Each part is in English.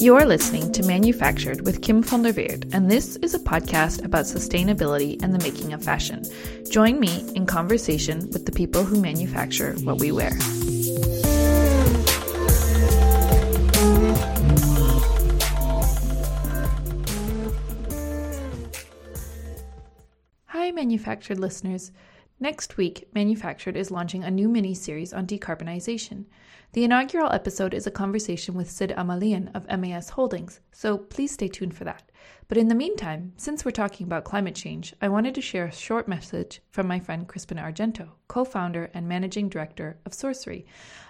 You're listening to Manufactured with Kim van der Weerd, and this is a podcast about sustainability and the making of fashion. Join me in conversation with the people who manufacture what we wear. Hi, manufactured listeners. Next week, Manufactured is launching a new mini series on decarbonization. The inaugural episode is a conversation with Sid Amalian of MAS Holdings, so please stay tuned for that. But in the meantime, since we're talking about climate change, I wanted to share a short message from my friend Crispin Argento, co founder and managing director of Sourcery,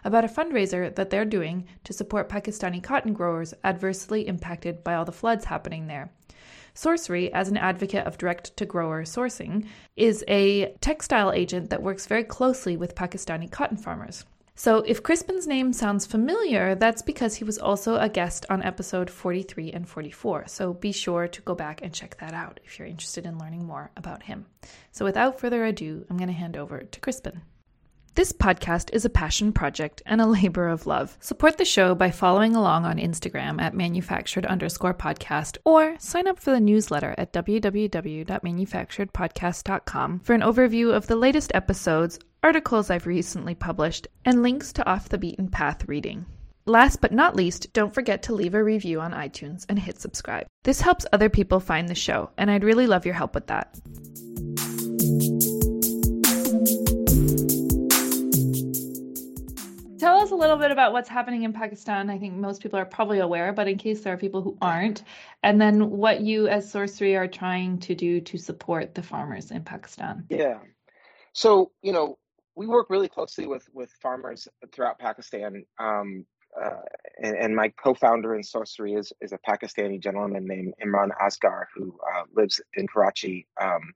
about a fundraiser that they're doing to support Pakistani cotton growers adversely impacted by all the floods happening there. Sourcery, as an advocate of direct to grower sourcing, is a textile agent that works very closely with Pakistani cotton farmers. So, if Crispin's name sounds familiar, that's because he was also a guest on episode 43 and 44. So, be sure to go back and check that out if you're interested in learning more about him. So, without further ado, I'm going to hand over to Crispin. This podcast is a passion project and a labor of love. Support the show by following along on Instagram at manufactured underscore podcast or sign up for the newsletter at www.manufacturedpodcast.com for an overview of the latest episodes, articles I've recently published, and links to off the beaten path reading. Last but not least, don't forget to leave a review on iTunes and hit subscribe. This helps other people find the show, and I'd really love your help with that. Us a little bit about what's happening in Pakistan. I think most people are probably aware, but in case there are people who aren't, and then what you as Sourcery are trying to do to support the farmers in Pakistan. Yeah. So, you know, we work really closely with with farmers throughout Pakistan. Um, uh, and, and, my co-founder in Sourcery is is a Pakistani gentleman named Imran Asgar who uh, lives in Karachi. Um,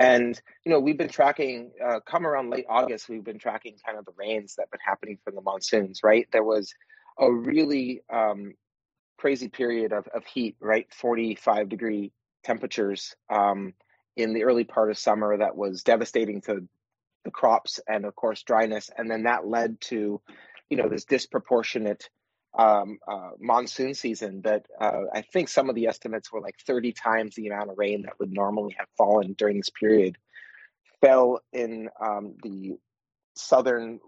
and you know, we've been tracking. Uh, come around late August, we've been tracking kind of the rains that've been happening from the monsoons. Right, there was a really um, crazy period of of heat. Right, forty five degree temperatures um, in the early part of summer that was devastating to the crops and of course dryness and then that led to you know this disproportionate um, uh, monsoon season that uh, I think some of the estimates were like 30 times the amount of rain that would normally have fallen during this period fell in um, the southern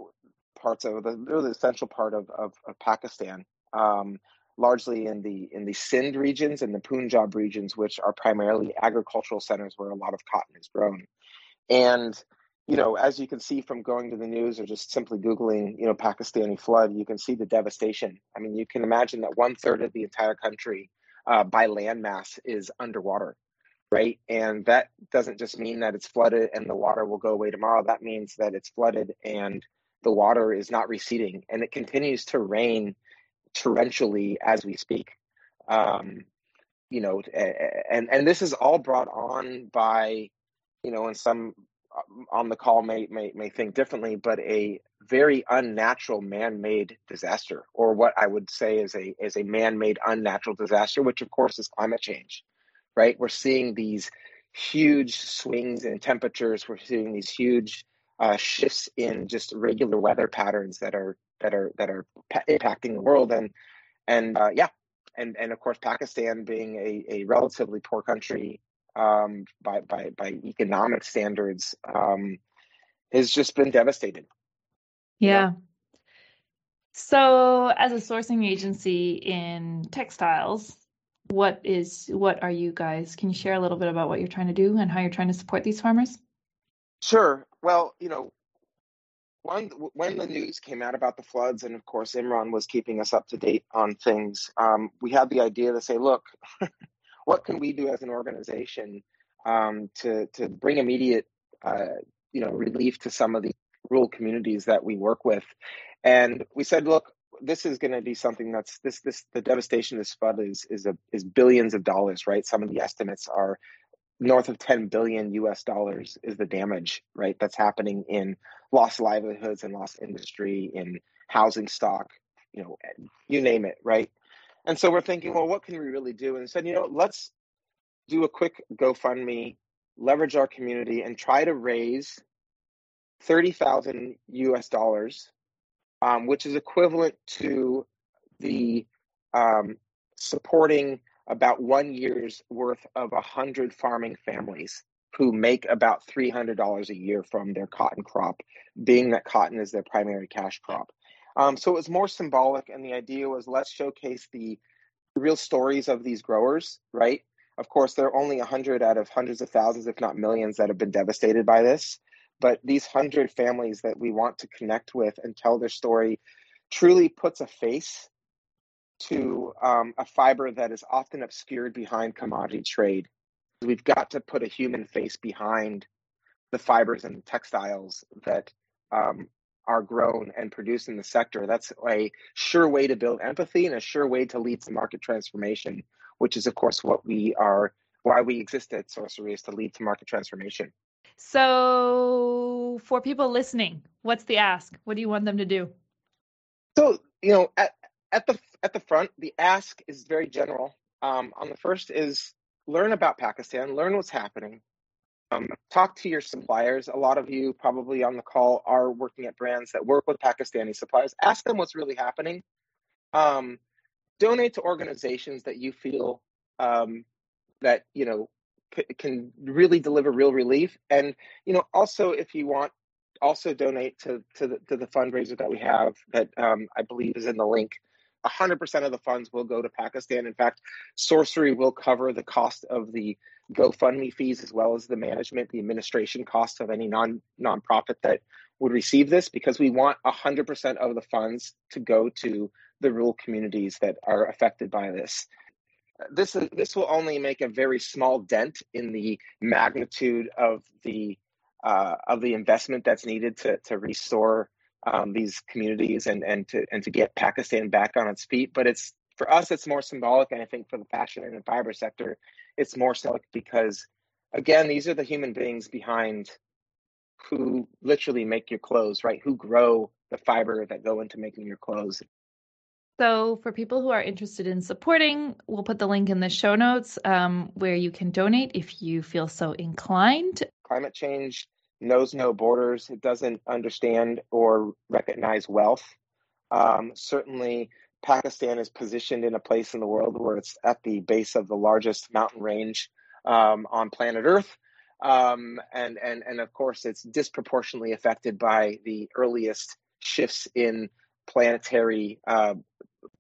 parts of the, the central part of, of, of Pakistan, um, largely in the in the Sindh regions and the Punjab regions, which are primarily agricultural centers where a lot of cotton is grown. And you know, as you can see from going to the news or just simply Googling, you know, Pakistani flood, you can see the devastation. I mean, you can imagine that one third of the entire country uh, by landmass is underwater, right? And that doesn't just mean that it's flooded and the water will go away tomorrow. That means that it's flooded and the water is not receding and it continues to rain torrentially as we speak. Um, you know, and and this is all brought on by, you know, in some on the call may, may may think differently, but a very unnatural man-made disaster, or what I would say is a is a man-made unnatural disaster, which of course is climate change, right? We're seeing these huge swings in temperatures. We're seeing these huge uh, shifts in just regular weather patterns that are that are that are impacting the world, and and uh, yeah, and and of course Pakistan being a, a relatively poor country um, by, by, by economic standards um, has just been devastated. Yeah. So, as a sourcing agency in textiles, what is what are you guys? Can you share a little bit about what you're trying to do and how you're trying to support these farmers? Sure. Well, you know, when when the news came out about the floods, and of course Imran was keeping us up to date on things, um, we had the idea to say, look, what can we do as an organization um, to to bring immediate uh, you know relief to some of the rural communities that we work with? And we said look this is going to be something that's this this the devastation of this flood is is a is billions of dollars right? Some of the estimates are north of 10 billion US dollars is the damage right that's happening in lost livelihoods and lost industry in housing stock you know you name it right and so we're thinking, well, what can we really do? And said, you know, let's do a quick GoFundMe, leverage our community, and try to raise thirty thousand US dollars, um, which is equivalent to the um, supporting about one year's worth of a 100 farming families who make about $300 a year from their cotton crop, being that cotton is their primary cash crop. Um, so it was more symbolic, and the idea was let's showcase the real stories of these growers, right? Of course, there are only 100 out of hundreds of thousands, if not millions, that have been devastated by this. But these 100 families that we want to connect with and tell their story truly puts a face to um, a fiber that is often obscured behind commodity trade. We've got to put a human face behind the fibers and textiles that um, are grown and produced in the sector. That's a sure way to build empathy and a sure way to lead to market transformation, which is, of course, what we are, why we exist at Sourcery is to lead to market transformation. So, for people listening, what's the ask? What do you want them to do? So, you know, at, at the at the front, the ask is very general. Um, on the first is learn about Pakistan, learn what's happening, um, talk to your suppliers. A lot of you probably on the call are working at brands that work with Pakistani suppliers. Ask them what's really happening. Um, donate to organizations that you feel um, that you know can really deliver real relief. And you know, also if you want, also donate to to the, to the fundraiser that we have that um, I believe is in the link. 100% of the funds will go to Pakistan. In fact, Sourcery will cover the cost of the GoFundMe fees as well as the management, the administration costs of any non nonprofit that would receive this because we want 100% of the funds to go to the rural communities that are affected by this. This this will only make a very small dent in the magnitude of the uh, of the investment that's needed to to restore um, these communities and and to and to get Pakistan back on its feet. But it's for us, it's more symbolic, and I think for the fashion and the fiber sector, it's more symbolic because, again, these are the human beings behind who literally make your clothes, right? Who grow the fiber that go into making your clothes. So, for people who are interested in supporting, we'll put the link in the show notes um, where you can donate if you feel so inclined. Climate change knows no borders, it doesn't understand or recognize wealth. Um, certainly, Pakistan is positioned in a place in the world where it's at the base of the largest mountain range um, on planet Earth. Um, and, and, and of course, it's disproportionately affected by the earliest shifts in planetary uh,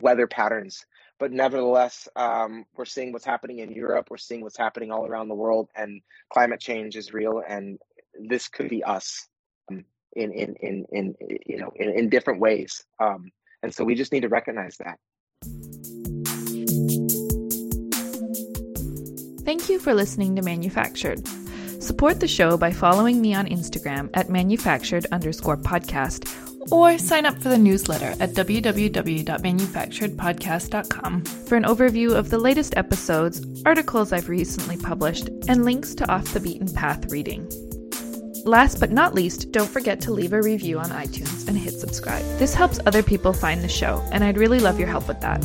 weather patterns. But nevertheless, um, we're seeing what's happening in Europe. We're seeing what's happening all around the world, and climate change is real. And this could be us um, in in in in you know in, in different ways. Um, and so we just need to recognize that. Thank you for listening to Manufactured. Support the show by following me on Instagram at manufactured underscore podcast or sign up for the newsletter at www.manufacturedpodcast.com for an overview of the latest episodes, articles I've recently published, and links to off the beaten path reading. Last but not least, don't forget to leave a review on iTunes and hit subscribe. This helps other people find the show, and I'd really love your help with that.